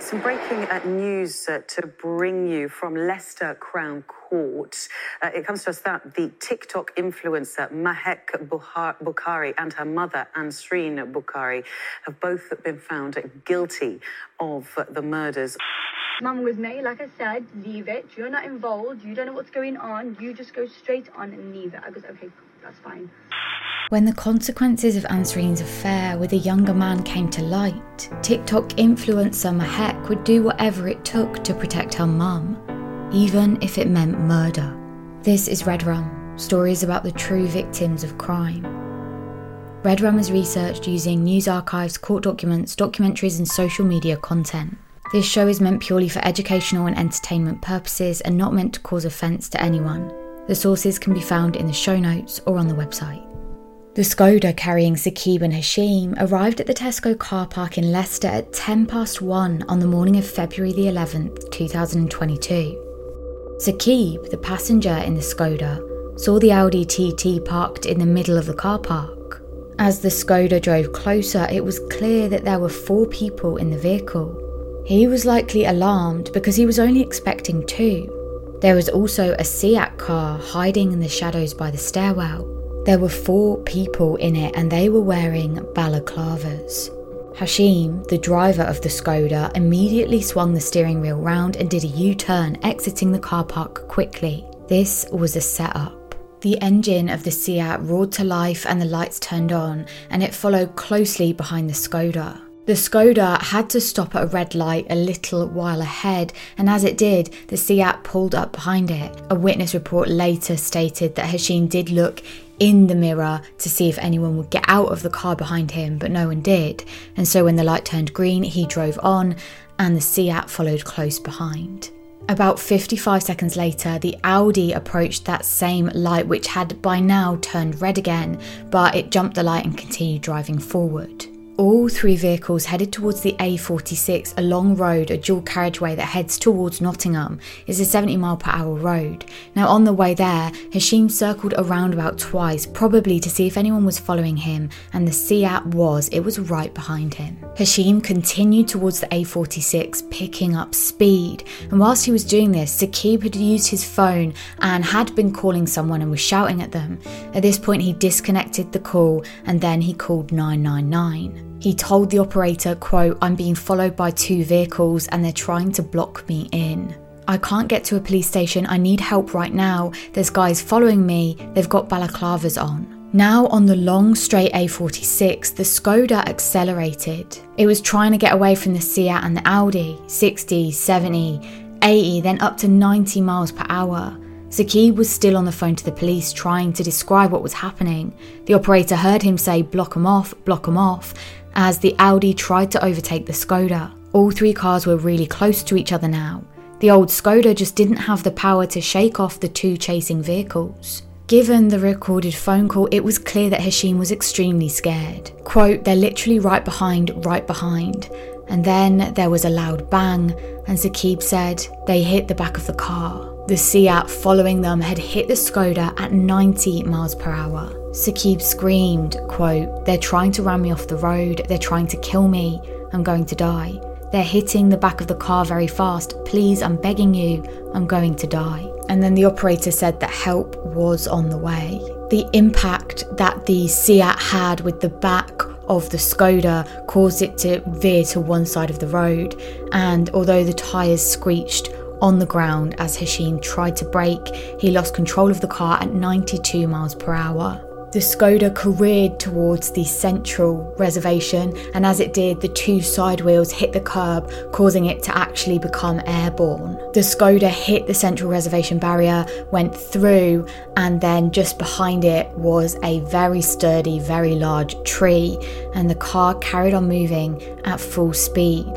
Some breaking uh, news uh, to bring you from Leicester Crown Court. Uh, it comes to us that the TikTok influencer Mahek Bukhari and her mother Ansreen Bukhari have both been found guilty of the murders. Mum with me, like I said, leave it. You're not involved. You don't know what's going on. You just go straight on and leave it. I goes, okay, that's fine. When the consequences of Ansreen's affair with a younger man came to light, TikTok influencer Mahek would do whatever it took to protect her mum, even if it meant murder. This is REDRUM, stories about the true victims of crime. REDRUM is researched using news archives, court documents, documentaries, and social media content. This show is meant purely for educational and entertainment purposes and not meant to cause offence to anyone. The sources can be found in the show notes or on the website. The Skoda carrying Saqib and Hashim arrived at the Tesco car park in Leicester at 10 past 1 on the morning of February the 11th, 2022. Saqib, the passenger in the Skoda, saw the Audi TT parked in the middle of the car park. As the Skoda drove closer, it was clear that there were four people in the vehicle. He was likely alarmed because he was only expecting two. There was also a Seat car hiding in the shadows by the stairwell. There were four people in it and they were wearing balaclavas. Hashim, the driver of the Skoda, immediately swung the steering wheel round and did a U turn, exiting the car park quickly. This was a setup. The engine of the Seat roared to life and the lights turned on, and it followed closely behind the Skoda. The Skoda had to stop at a red light a little while ahead, and as it did, the Seat pulled up behind it. A witness report later stated that Hashim did look in the mirror to see if anyone would get out of the car behind him, but no one did. And so when the light turned green, he drove on, and the Seat followed close behind. About 55 seconds later, the Audi approached that same light, which had by now turned red again, but it jumped the light and continued driving forward. All three vehicles headed towards the A46, a long road, a dual carriageway that heads towards Nottingham. It's a 70 mile per hour road. Now, on the way there, Hashim circled around about twice, probably to see if anyone was following him, and the Seat was, it was right behind him. Hashim continued towards the A46, picking up speed. And whilst he was doing this, Saqib had used his phone and had been calling someone and was shouting at them. At this point, he disconnected the call and then he called 999. He told the operator, quote, I'm being followed by two vehicles and they're trying to block me in. I can't get to a police station. I need help right now. There's guys following me. They've got balaclavas on. Now on the long straight A46, the Skoda accelerated. It was trying to get away from the Seat and the Audi, 60, 70, 80, then up to 90 miles per hour. Saqib was still on the phone to the police trying to describe what was happening. The operator heard him say, block them off, block them off, as the Audi tried to overtake the Skoda. All three cars were really close to each other now. The old Skoda just didn't have the power to shake off the two chasing vehicles. Given the recorded phone call, it was clear that Hashim was extremely scared. Quote, they're literally right behind, right behind. And then there was a loud bang, and Saqib said they hit the back of the car. The Seat following them had hit the Skoda at 90 miles per hour. Saqib screamed, quote, They're trying to ram me off the road, they're trying to kill me, I'm going to die. They're hitting the back of the car very fast. Please, I'm begging you, I'm going to die. And then the operator said that help was on the way. The impact that the Seat had with the back of the Skoda caused it to veer to one side of the road. And although the tyres screeched on the ground as Hashim tried to brake, he lost control of the car at 92 miles per hour. The Skoda careered towards the central reservation, and as it did, the two side wheels hit the curb, causing it to actually become airborne. The Skoda hit the central reservation barrier, went through, and then just behind it was a very sturdy, very large tree, and the car carried on moving at full speed.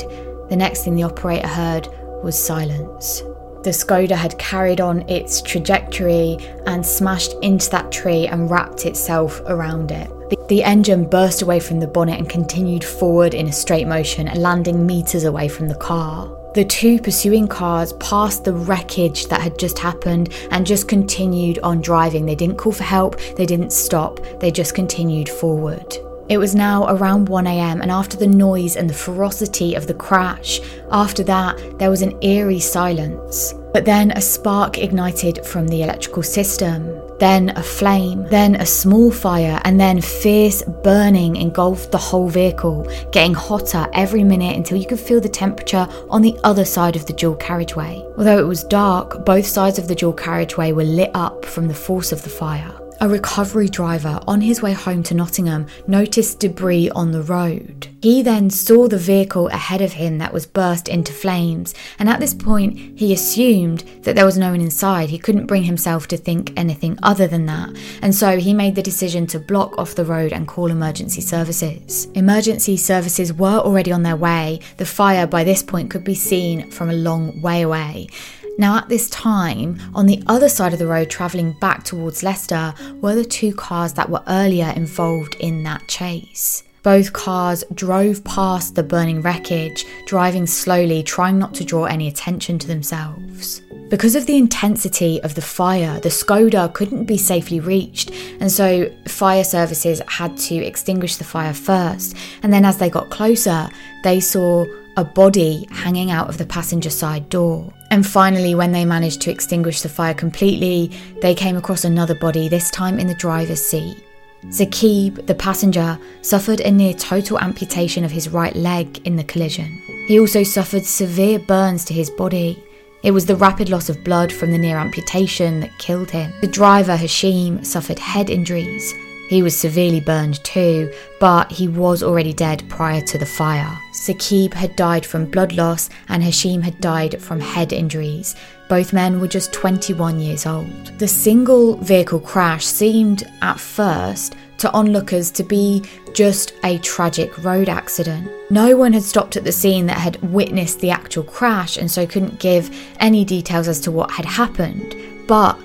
The next thing the operator heard was silence the Skoda had carried on its trajectory and smashed into that tree and wrapped itself around it. The, engine burst away from the bonnet and continued forward in a straight motion, landing metres away from the car. The two pursuing cars passed the wreckage that had just happened and just continued on driving. They didn't call for help, they didn't stop, they just continued forward. It was now around 1am, and after the noise and the ferocity of the crash, after that, there was an eerie silence. But then a spark ignited from the electrical system, then a flame, then a small fire, and then fierce burning engulfed the whole vehicle, getting hotter every minute until you could feel the temperature on the other side of the dual carriageway. Although it was dark, both sides of the dual carriageway were lit up from the force of the fire. A recovery driver on his way home to Nottingham noticed debris on the road. He then saw the vehicle ahead of him that was burst into flames, and at this point, he assumed that there was no one inside. He couldn't bring himself to think anything other than that, and so he made the decision to block off the road and call emergency services. Emergency services were already on their way. The fire by this point could be seen from a long way away. Now, at this time, on the other side of the road, travelling back towards Leicester, were the two cars that were earlier involved in that chase. Both cars drove past the burning wreckage, driving slowly, trying not to draw any attention to themselves. Because of the intensity of the fire, the Skoda couldn't be safely reached, and so fire services had to extinguish the fire first. And then, as they got closer, they saw a body hanging out of the passenger side door. And finally, when they managed to extinguish the fire completely, they came across another body, this time in the driver's seat. Saqib, the passenger, suffered a near total amputation of his right leg in the collision. He also suffered severe burns to his body. It was the rapid loss of blood from the near amputation that killed him. The driver, Hashim, suffered head injuries. He was severely burned too, but he was already dead prior to the fire. Saqib had died from blood loss and Hashim had died from head injuries. Both men were just 21 years old. The single vehicle crash seemed, at first, to onlookers to be just a tragic road accident. No one had stopped at the scene that had witnessed the actual crash and so couldn't give any details as to what had happened. But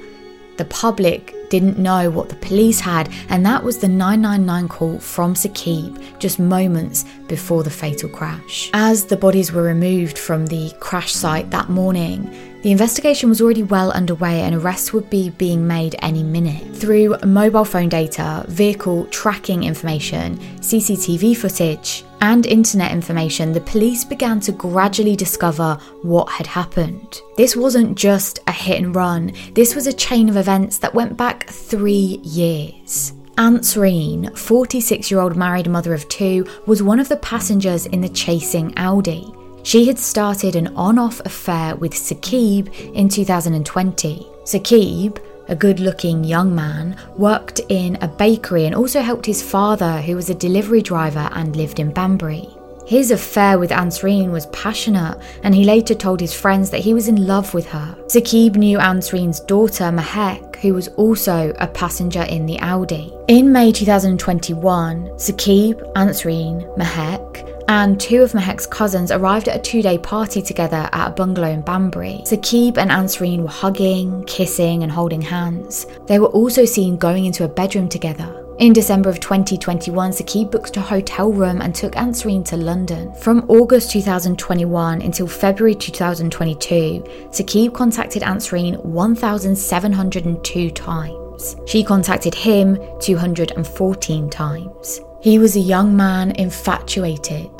the public didn't know what the police had, and that was the 999 call from Saqib just moments before the fatal crash. As the bodies were removed from the crash site that morning, the investigation was already well underway and arrests would be being made any minute. Through mobile phone data, vehicle tracking information, CCTV footage, and internet information, the police began to gradually discover what had happened. This wasn't just a hit and run, this was a chain of events that went back three years. Ansreen, 46 year old married mother of two, was one of the passengers in the chasing Audi. She had started an on off affair with Saqib in 2020. Saqib, a good looking young man, worked in a bakery and also helped his father, who was a delivery driver and lived in Banbury. His affair with Ansreen was passionate, and he later told his friends that he was in love with her. Saqib knew Ansreen's daughter, Mahek, who was also a passenger in the Audi. In May 2021, Saqib, Ansreen, Mahek, and two of Mahek's cousins arrived at a two day party together at a bungalow in Banbury. Saqib and Ansreen were hugging, kissing, and holding hands. They were also seen going into a bedroom together. In December of 2021, Saqib booked a hotel room and took Ansreen to London. From August 2021 until February 2022, Saqib contacted Ansreen 1,702 times. She contacted him 214 times. He was a young man infatuated.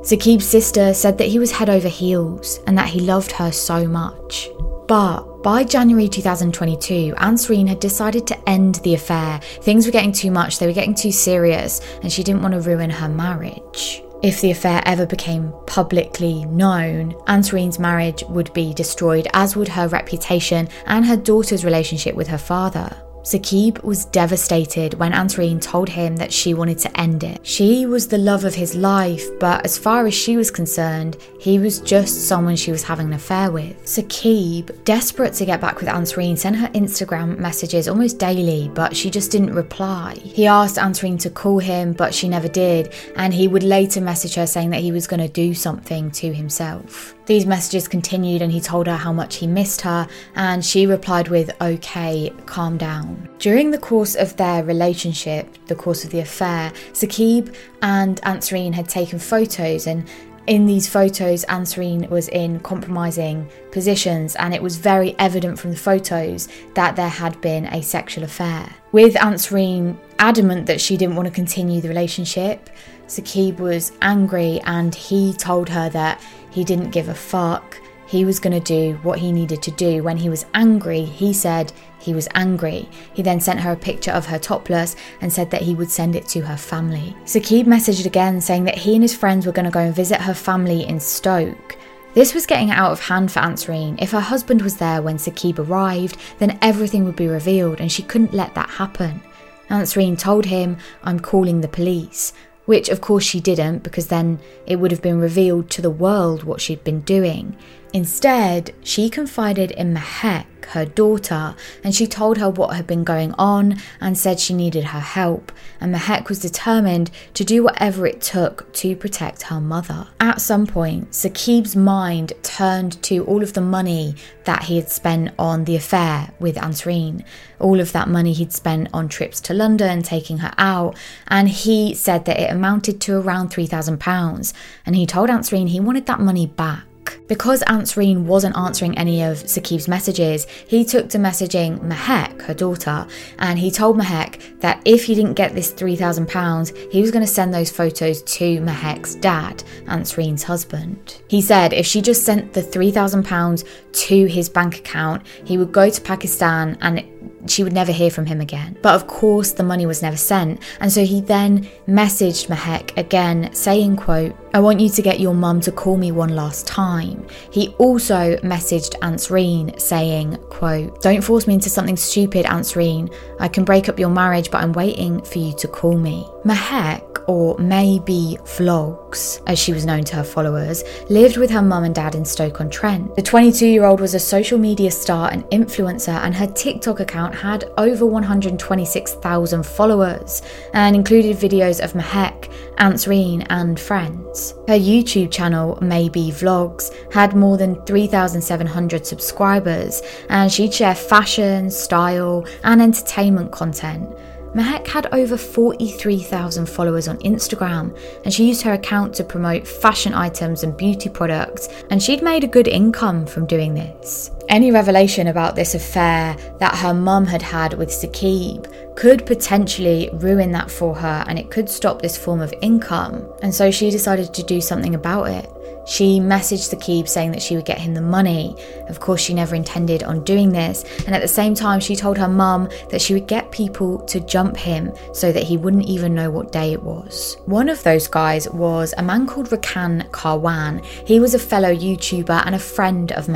Saqib's sister said that he was head over heels and that he loved her so much. But by January 2022, Ansreen had decided to end the affair. Things were getting too much, they were getting too serious, and she didn't want to ruin her marriage. If the affair ever became publicly known, Ansreen's marriage would be destroyed, as would her reputation and her daughter's relationship with her father. Saqib was devastated when Ansreen told him that she wanted to end it. She was the love of his life, but as far as she was concerned, he was just someone she was having an affair with. Saqib, desperate to get back with Ansreen, sent her Instagram messages almost daily, but she just didn't reply. He asked Ansreen to call him, but she never did, and he would later message her saying that he was going to do something to himself. These messages continued, and he told her how much he missed her, and she replied with, Okay, calm down. During the course of their relationship, the course of the affair, Saqib and Ansreen had taken photos, and in these photos, Ansreen was in compromising positions, and it was very evident from the photos that there had been a sexual affair. With Ansreen adamant that she didn't want to continue the relationship. Saqib was angry and he told her that he didn't give a fuck. He was going to do what he needed to do. When he was angry, he said he was angry. He then sent her a picture of her topless and said that he would send it to her family. Saqib messaged again saying that he and his friends were going to go and visit her family in Stoke. This was getting out of hand for Ansreen. If her husband was there when Saqib arrived, then everything would be revealed and she couldn't let that happen. Ansreen told him, I'm calling the police which of course she didn't because then it would have been revealed to the world what she'd been doing. Instead, she confided in Mahek, her daughter, and she told her what had been going on and said she needed her help. And Mahek was determined to do whatever it took to protect her mother. At some point, Saqib's mind turned to all of the money that he had spent on the affair with Ansreen, all of that money he'd spent on trips to London, taking her out, and he said that it amounted to around £3,000. And he told Ansreen he wanted that money back. Because Ansreen wasn't answering any of Saqib's messages, he took to messaging Mahek, her daughter, and he told Mahek that if he didn't get this £3,000, he was going to send those photos to Mahek's dad, Ansreen's husband. He said if she just sent the £3,000 to his bank account, he would go to Pakistan and she would never hear from him again. But of course, the money was never sent, and so he then messaged Mahek again, saying, quote, I want you to get your mum to call me one last time. He also messaged Ansreen saying, quote, Don't force me into something stupid, Ansreen. I can break up your marriage, but I'm waiting for you to call me. Mahek, or maybe Vlogs, as she was known to her followers, lived with her mum and dad in Stoke on Trent. The 22 year old was a social media star and influencer, and her TikTok account had over 126,000 followers and included videos of Mahek, Ansreen, and friends. Her YouTube channel, Maybe Vlogs, had more than 3,700 subscribers, and she'd share fashion, style, and entertainment content. Mahek had over 43,000 followers on Instagram, and she used her account to promote fashion items and beauty products, and she'd made a good income from doing this. Any revelation about this affair that her mum had had with Saqib could potentially ruin that for her and it could stop this form of income, and so she decided to do something about it. She messaged the Saqib saying that she would get him the money. Of course, she never intended on doing this, and at the same time, she told her mum that she would get people to jump him so that he wouldn't even know what day it was. One of those guys was a man called Rakan Karwan. He was a fellow YouTuber and a friend of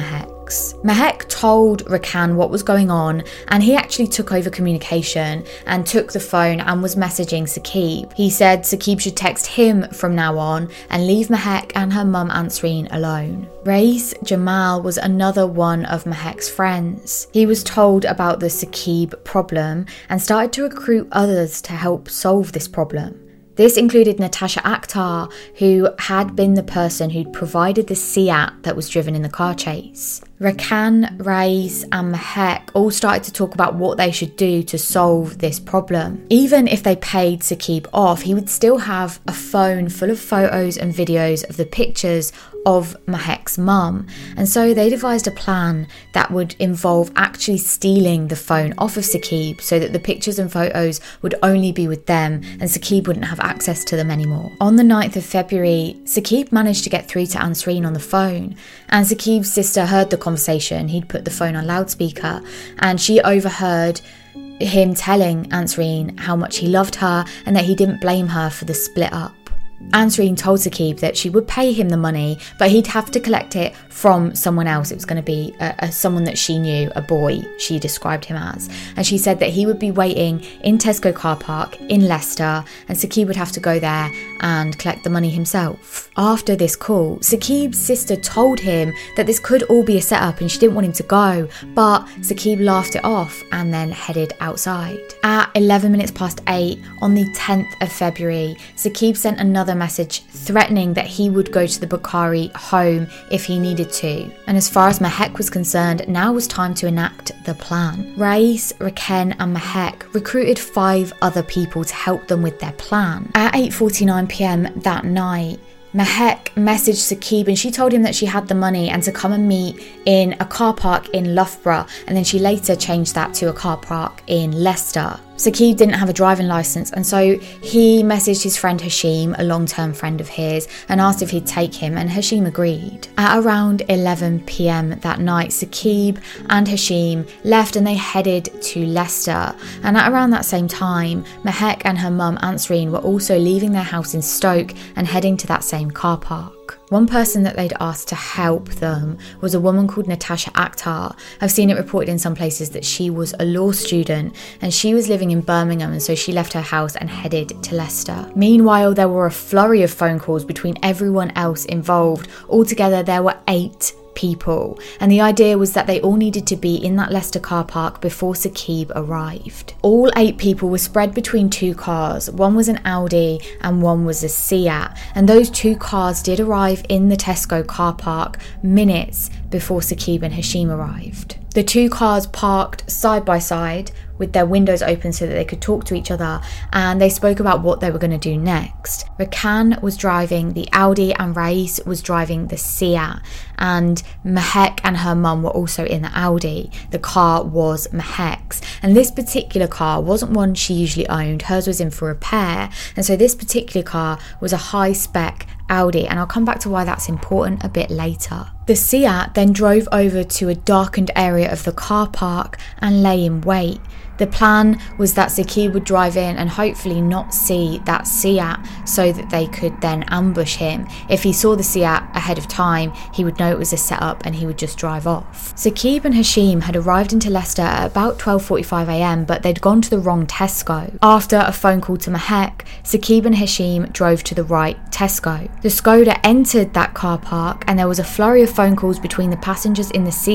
Mahek told Rakan what was going on, and he actually took over communication and took the phone and was messaging Saqib. He said Saqib should text him from now on and leave Mahek and her mum Ansreen alone. Rais Jamal was another one of Mahek's friends. He was told about the Saqib problem and started to recruit others to help solve this problem. This included Natasha Akhtar, who had been the person who'd provided the Seat that was driven in the car chase. Rakan, Rais, and Mahek all started to talk about what they should do to solve this problem. Even if they paid Saqib off, he would still have a phone full of photos and videos of the pictures of Mahek's mum. And so they devised a plan that would involve actually stealing the phone off of Saqib so that the pictures and photos would only be with them and Saqib wouldn't have access to them anymore. On the 9th of February, Saqib managed to get through to Ansreen on the phone, and Saqib's sister heard the conversation. He'd put the phone on loudspeaker, and she overheard him telling Ansreen how much he loved her and that he didn't blame her for the split up. Ansreen told Saqib that she would pay him the money, but he'd have to collect it from someone else. It was going to be a, a, someone that she knew, a boy, she described him as. And she said that he would be waiting in Tesco car park in Leicester, and Saqib would have to go there and collect the money himself. After this call, Saqib's sister told him that this could all be a setup and she didn't want him to go, but Saqib laughed it off and then headed outside. At 11 minutes past 8 on the 10th of February, Saqib sent another message threatening that he would go to the Bukhari home if he needed to. And as far as Mahek was concerned, now was time to enact the plan. Rais, Rakan, and Mahek recruited five other people to help them with their plan. At 8:49 p.m. that night, Mahek messaged Saqib and she told him that she had the money and to come and meet in a car park in Loughborough, and then she later changed that to a car park in Leicester. Saqib didn't have a driving license, and so he messaged his friend Hashim, a long term friend of his, and asked if he'd take him, and Hashim agreed. At around 11 pm that night, Saqib and Hashim left and they headed to Leicester. And at around that same time, Mahek and her mum Ansreen were also leaving their house in Stoke and heading to that same car park. One person that they'd asked to help them was a woman called Natasha Akhtar. I've seen it reported in some places that she was a law student and she was living in Birmingham, and so she left her house and headed to Leicester. Meanwhile, there were a flurry of phone calls between everyone else involved. Altogether, there were eight people, and the idea was that they all needed to be in that Leicester car park before Saqib arrived. All eight people were spread between two cars. One was an Audi and one was a Seat, and those two cars did arrive in the Tesco car park minutes before Saqib and Hashim arrived. The two cars parked side by side with their windows open so that they could talk to each other and they spoke about what they were going to do next. Rakan was driving the Audi and Rais was driving the Seat and Mahek and her mum were also in the Audi. The car was Mahek's and this particular car wasn't one she usually owned. Hers was in for repair and so this particular car was a high spec Audi, and I'll come back to why that's important a bit later. The Seat then drove over to a darkened area of the car park and lay in wait. The plan was that Saqib would drive in and hopefully not see that Seat so that they could then ambush him. If he saw the Seat ahead of time, he would know it was a setup and he would just drive off. Saqib and Hashim had arrived into Leicester at about 12.45am but they'd gone to the wrong Tesco. After a phone call to Mahek, Saqib and Hashim drove to the right Tesco. The Skoda entered that car park and there was a flurry of phone calls between the passengers in the Seat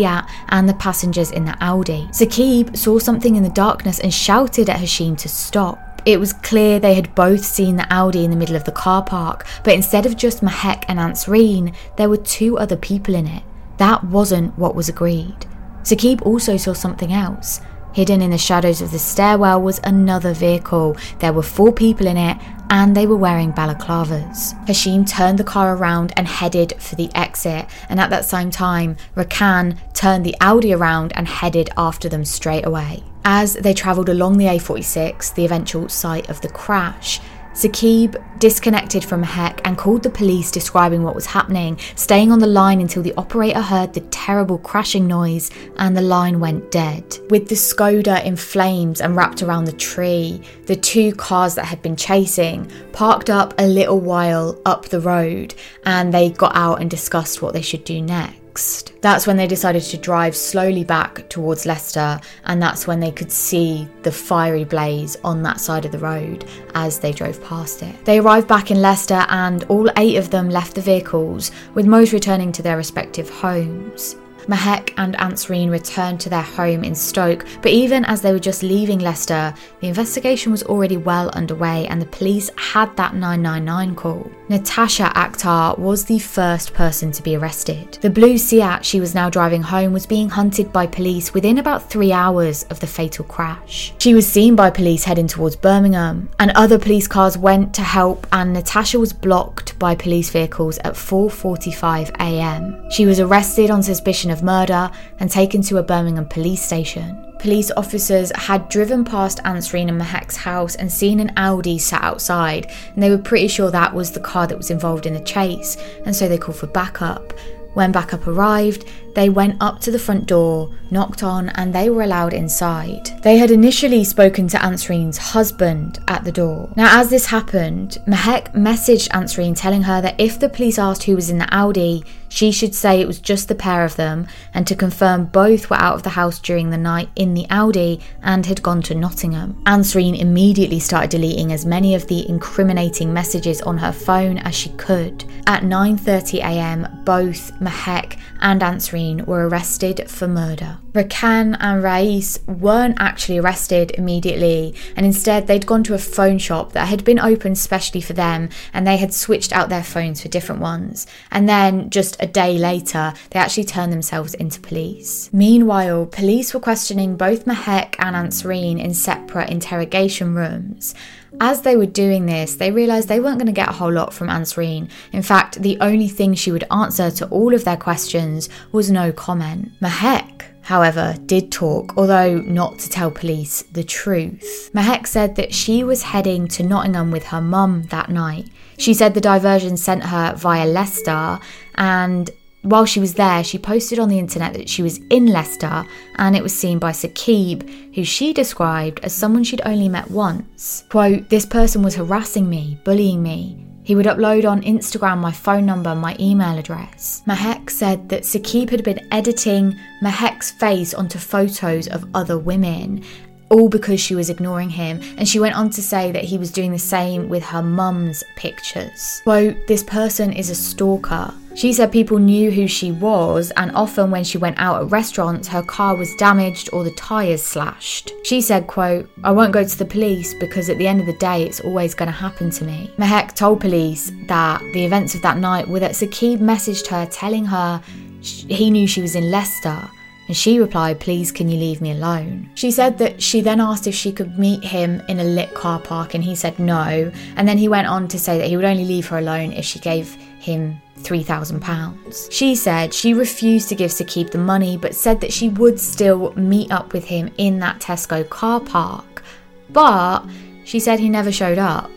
and the passengers in the Audi. Saqib saw something in the dark darkness and shouted at Hashim to stop. It was clear they had both seen the Audi in the middle of the car park, but instead of just Mahek and Ansreen, there were two other people in it. That wasn't what was agreed. Saqib also saw something else. Hidden in the shadows of the stairwell was another vehicle. There were four people in it, and they were wearing balaclavas. Hashim turned the car around and headed for the exit, and at that same time, Rakan turned the Audi around and headed after them straight away. As they travelled along the A46, the eventual site of the crash, Saqib disconnected from Heck and called the police describing what was happening, staying on the line until the operator heard the terrible crashing noise and the line went dead. With the Skoda in flames and wrapped around the tree, the two cars that had been chasing parked up a little while up the road and they got out and discussed what they should do next next. That's when they decided to drive slowly back towards Leicester, and that's when they could see the fiery blaze on that side of the road as they drove past it. They arrived back in Leicester, and all eight of them left the vehicles, with most returning to their respective homes. Mahek and Ansreen returned to their home in Stoke, but even as they were just leaving Leicester, the investigation was already well underway and the police had that 999 call. Natasha Akhtar was the first person to be arrested. The blue Seat she was now driving home was being hunted by police within about three hours of the fatal crash. She was seen by police heading towards Birmingham, and other police cars went to help, and Natasha was blocked by police vehicles at 4:45 a.m. She was arrested on suspicion of of murder and taken to a Birmingham police station. Police officers had driven past and Mahek's house and seen an Audi sat outside, and they were pretty sure that was the car that was involved in the chase, and so they called for backup. When backup arrived, they went up to the front door, knocked on, and they were allowed inside. They had initially spoken to Ansreen's husband at the door. Now, as this happened, Mahek messaged Ansreen telling her that if the police asked who was in the Audi, she should say it was just the pair of them, and to confirm both were out of the house during the night in the Audi and had gone to Nottingham. Ansreen immediately started deleting as many of the incriminating messages on her phone as she could. At 9:30am, both Mahek and Ansreen were arrested for murder. Rakan and Rais weren't actually arrested immediately, and instead they'd gone to a phone shop that had been opened specially for them and they had switched out their phones for different ones. And then, just a day later, they actually turned themselves into police. Meanwhile, police were questioning both Mahek and Ansreen in separate interrogation rooms. As they were doing this, they realised they weren't going to get a whole lot from Ansreen. In fact, the only thing she would answer to all of their questions was no comment. Mahek however, did talk, although not to tell police the truth. Mahek said that she was heading to Nottingham with her mum that night. She said the diversion sent her via Leicester and while she was there, she posted on the internet that she was in Leicester and it was seen by Saqib, who she described as someone she'd only met once. Quote, This person was harassing me, bullying me. He would upload on Instagram my phone number, my email address. Mahek said that Saqib had been editing Mahek's face onto photos of other women all because she was ignoring him. And she went on to say that he was doing the same with her mum's pictures. Quote, This person is a stalker. She said people knew who she was, and often when she went out at restaurants, her car was damaged or the tyres slashed. She said, quote, I won't go to the police because at the end of the day, it's always going to happen to me. Mahek told police that the events of that night were that Saqib messaged her telling her he knew she was in Leicester and she replied, Please, can you leave me alone? She said that she then asked if she could meet him in a lit car park, and he said no. And then he went on to say that he would only leave her alone if she gave him £3,000. She said she refused to give Saqib the money, but said that she would still meet up with him in that Tesco car park. But she said he never showed up.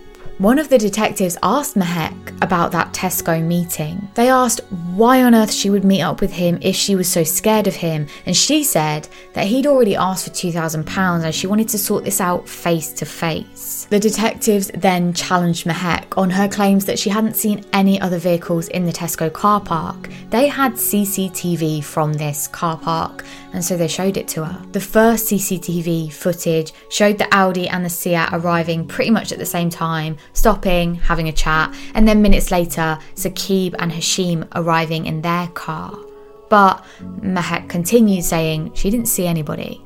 One of the detectives asked Mahek about that Tesco meeting. They asked why on earth she would meet up with him if she was so scared of him, and she said that he'd already asked for £2,000 and she wanted to sort this out face to face. The detectives then challenged Mahek on her claims that she hadn't seen any other vehicles in the Tesco car park. They had CCTV from this car park, and so they showed it to her. The first CCTV footage showed the Audi and the Seat arriving pretty much at the same time, stopping, having a chat, and then minutes later, Saqib and Hashim arriving in their car. But Mahek continued saying she didn't see anybody.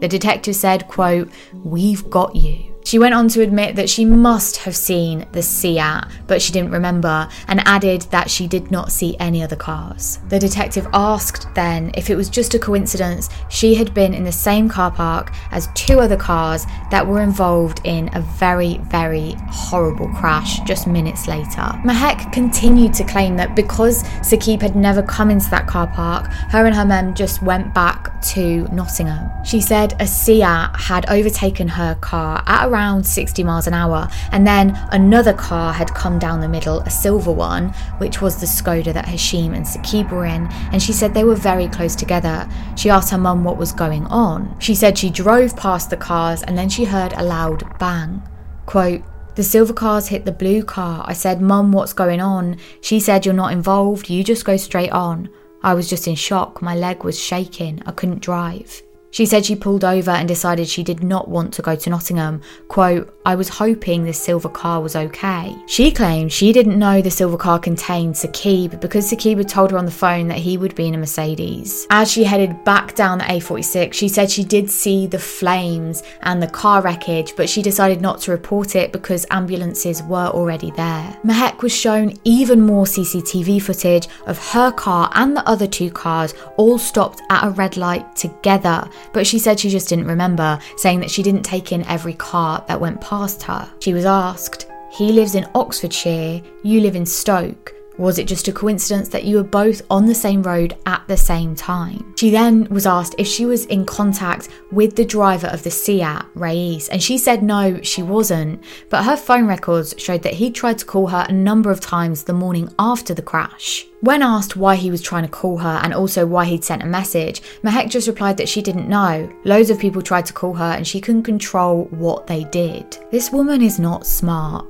The detective said, quote, We've got you. She went on to admit that she must have seen the Seat, but she didn't remember, and added that she did not see any other cars. The detective asked then if it was just a coincidence she had been in the same car park as two other cars that were involved in a very, very horrible crash just minutes later. Mahek continued to claim that because Saqib had never come into that car park, her and her mum just went back to Nottingham. She said a Seat had overtaken her car at around 60 miles an hour, and then another car had come down the middle, a silver one, which was the Skoda that Hashim and Saqib were in, and she said they were very close together. She asked her mum what was going on. She said she drove past the cars and then she heard a loud bang. Quote, the silver cars hit the blue car. I said, Mum, what's going on? She said, You're not involved. You just go straight on. I was just in shock. My leg was shaking. I couldn't drive. She said she pulled over and decided she did not want to go to Nottingham. Quote, I was hoping this silver car was okay. She claimed she didn't know the silver car contained Saqib because Saqib had told her on the phone that he would be in a Mercedes. As she headed back down the A46, she said she did see the flames and the car wreckage, but she decided not to report it because ambulances were already there. Mahek was shown even more CCTV footage of her car and the other two cars all stopped at a red light together but she said she just didn't remember, saying that she didn't take in every car that went past her. She was asked, He lives in Oxfordshire, you live in Stoke. Was it just a coincidence that you were both on the same road at the same time? She then was asked if she was in contact with the driver of the Seat, Rais, and she said no, she wasn't. But her phone records showed that he tried to call her a number of times the morning after the crash. When asked why he was trying to call her and also why he'd sent a message, Mahek just replied that she didn't know. Loads of people tried to call her and she couldn't control what they did. This woman is not smart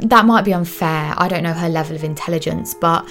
that might be unfair. I don't know her level of intelligence, but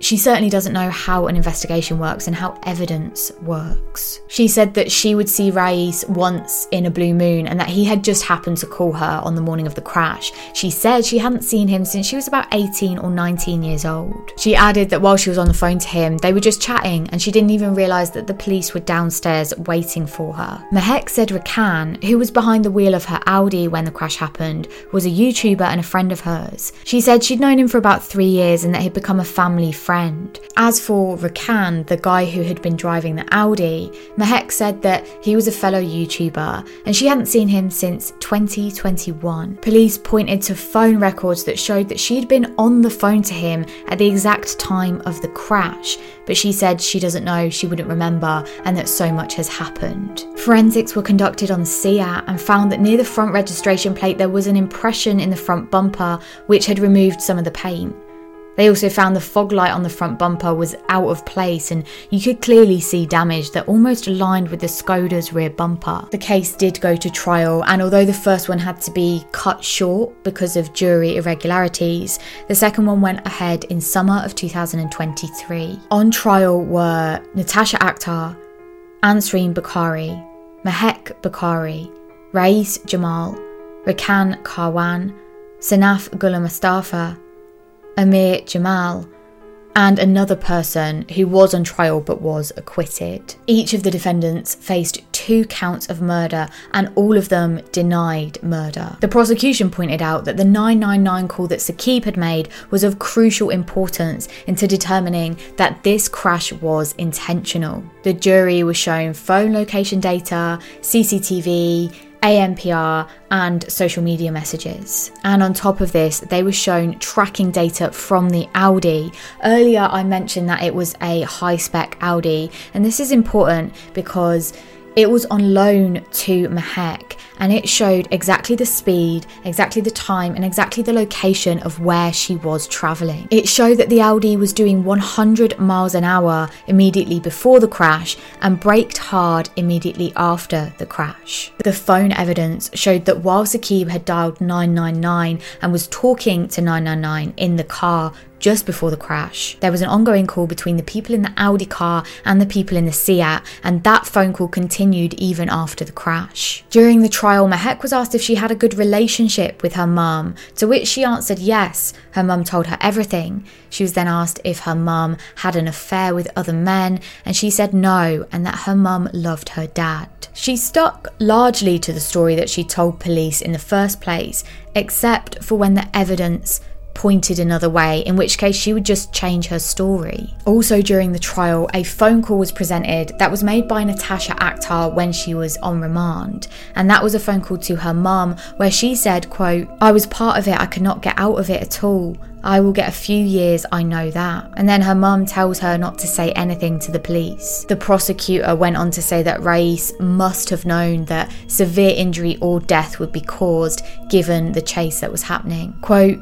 she certainly doesn't know how an investigation works and how evidence works. She said that she would see Rais once in a blue moon and that he had just happened to call her on the morning of the crash. She said she hadn't seen him since she was about 18 or 19 years old. She added that while she was on the phone to him, they were just chatting and she didn't even realise that the police were downstairs waiting for her. Mahek said Rakan, who was behind the wheel of her Audi when the crash happened, was a YouTuber and a friend of hers. She said she'd known him for about three years and that he'd become a family friend friend. As for Rakan, the guy who had been driving the Audi, Mahek said that he was a fellow YouTuber and she hadn't seen him since 2021. Police pointed to phone records that showed that she'd been on the phone to him at the exact time of the crash, but she said she doesn't know, she wouldn't remember, and that so much has happened. Forensics were conducted on Seat and found that near the front registration plate there was an impression in the front bumper which had removed some of the paint. They also found the fog light on the front bumper was out of place and you could clearly see damage that almost aligned with the Skoda's rear bumper. The case did go to trial, and although the first one had to be cut short because of jury irregularities, the second one went ahead in summer of 2023. On trial were Natasha Akhtar, Ansreen Bukhari, Mahek Bukhari, Rais Jamal, Rakan Karwan, Sanaf Ghulam Mustafa, Amir Jamal, and another person who was on trial but was acquitted. Each of the defendants faced two counts of murder and all of them denied murder. The prosecution pointed out that the 999 call that Saqib had made was of crucial importance into determining that this crash was intentional. The jury was shown phone location data, CCTV, ANPR, and social media messages. And on top of this, they were shown tracking data from the Audi. Earlier, I mentioned that it was a high spec Audi, and this is important because it was on loan to Mahek and it showed exactly the speed, exactly the time, and exactly the location of where she was travelling. It showed that the Audi was doing 100 miles an hour immediately before the crash and braked hard immediately after the crash. The phone evidence showed that while Saqib had dialed 999 and was talking to 999 in the car just before the crash. There was an ongoing call between the people in the Audi car and the people in the Seat, and that phone call continued even after the crash. During the trial, Mahek was asked if she had a good relationship with her mum, to which she answered yes. Her mum told her everything. She was then asked if her mum had an affair with other men, and she said no, and that her mum loved her dad. She stuck largely to the story that she told police in the first place, except for when the evidence pointed another way, in which case she would just change her story. Also, during the trial, a phone call was presented that was made by Natasha Akhtar when she was on remand, and that was a phone call to her mum where she said, quote, I was part of it, I could not get out of it at all. I will get a few years, I know that. And then her mum tells her not to say anything to the police. The prosecutor went on to say that Rais must have known that severe injury or death would be caused given the chase that was happening. Quote,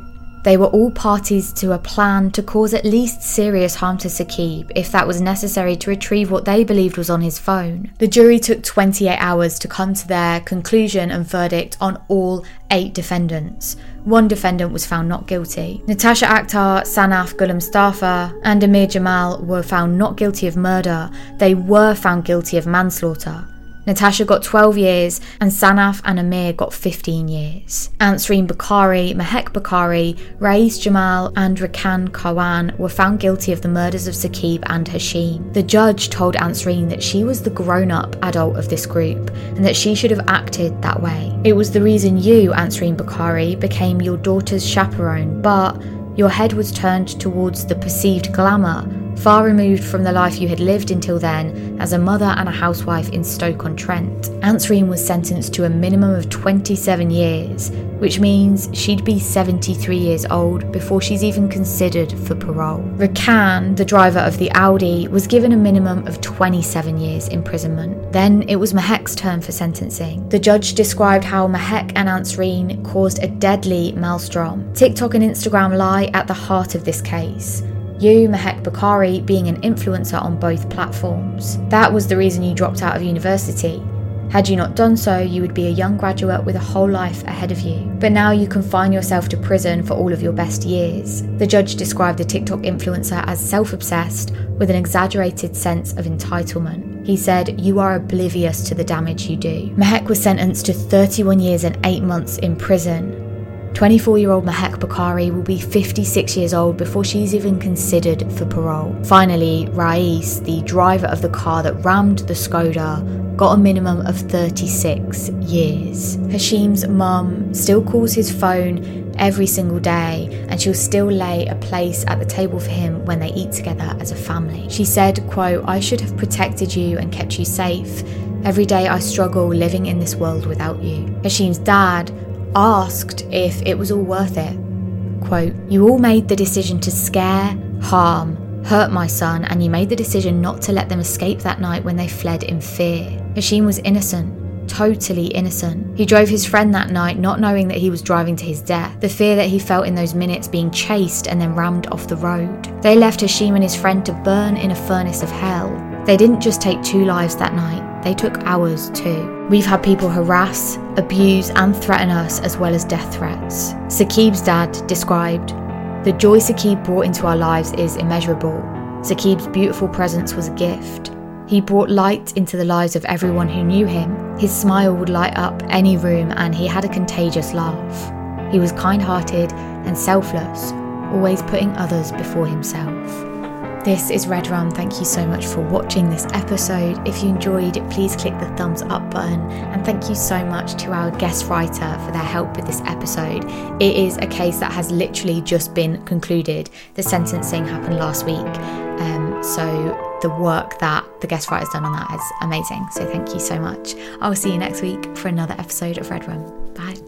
they were all parties to a plan to cause at least serious harm to Saqib if that was necessary to retrieve what they believed was on his phone. The jury took 28 hours to come to their conclusion and verdict on all eight defendants. One defendant was found not guilty. Natasha Akhtar, Sanaf Ghulam Mustafa, and Amir Jamal were found not guilty of murder. They were found guilty of manslaughter. Natasha got 12 years, and Sanaf and Amir got 15 years. Ansreen Bukhari, Mahek Bukhari, Rais Jamal, and Rakan Karwan were found guilty of the murders of Saqib and Hashim. The judge told Ansreen that she was the grown up adult of this group and that she should have acted that way. It was the reason you, Ansreen Bukhari, became your daughter's chaperone, but your head was turned towards the perceived glamour far removed from the life you had lived until then as a mother and a housewife in Stoke-on-Trent. Ansreen was sentenced to a minimum of 27 years, which means she'd be 73 years old before she's even considered for parole. Rakan, the driver of the Audi, was given a minimum of 27 years imprisonment. Then it was Mahek's turn for sentencing. The judge described how Mahek and Ansreen caused a deadly maelstrom. TikTok and Instagram lie at the heart of this case you, Mahek Bukhari, being an influencer on both platforms. That was the reason you dropped out of university. Had you not done so, you would be a young graduate with a whole life ahead of you. But now you confine yourself to prison for all of your best years. The judge described the TikTok influencer as self obsessed with an exaggerated sense of entitlement. He said, You are oblivious to the damage you do. Mahek was sentenced to 31 years and 8 months in prison 24 year old Mahek Bukhari will be 56 years old before she's even considered for parole. Finally, Rais, the driver of the car that rammed the Skoda, got a minimum of 36 years. Hashim's mum still calls his phone every single day and she'll still lay a place at the table for him when they eat together as a family. She said, quote, I should have protected you and kept you safe. Every day I struggle living in this world without you. Hashim's dad asked if it was all worth it. Quote, You all made the decision to scare, harm, hurt my son, and you made the decision not to let them escape that night when they fled in fear. Hashim was innocent, totally innocent. He drove his friend that night not knowing that he was driving to his death, the fear that he felt in those minutes being chased and then rammed off the road. They left Hashim and his friend to burn in a furnace of hell. They didn't just take two lives that night, they took ours too. We've had people harass, abuse, and threaten us, as well as death threats. Saqib's dad described The joy Saqib brought into our lives is immeasurable. Saqib's beautiful presence was a gift. He brought light into the lives of everyone who knew him. His smile would light up any room, and he had a contagious laugh. He was kind hearted and selfless, always putting others before himself. This is REDRUM. Thank you so much for watching this episode. If you enjoyed, it, please click the thumbs up button. And thank you so much to our guest writer for their help with this episode. It is a case that has literally just been concluded. The sentencing happened last week. Um, so the work that the guest writer's done on that is amazing. So thank you so much. I will see you next week for another episode of REDRUM. Bye.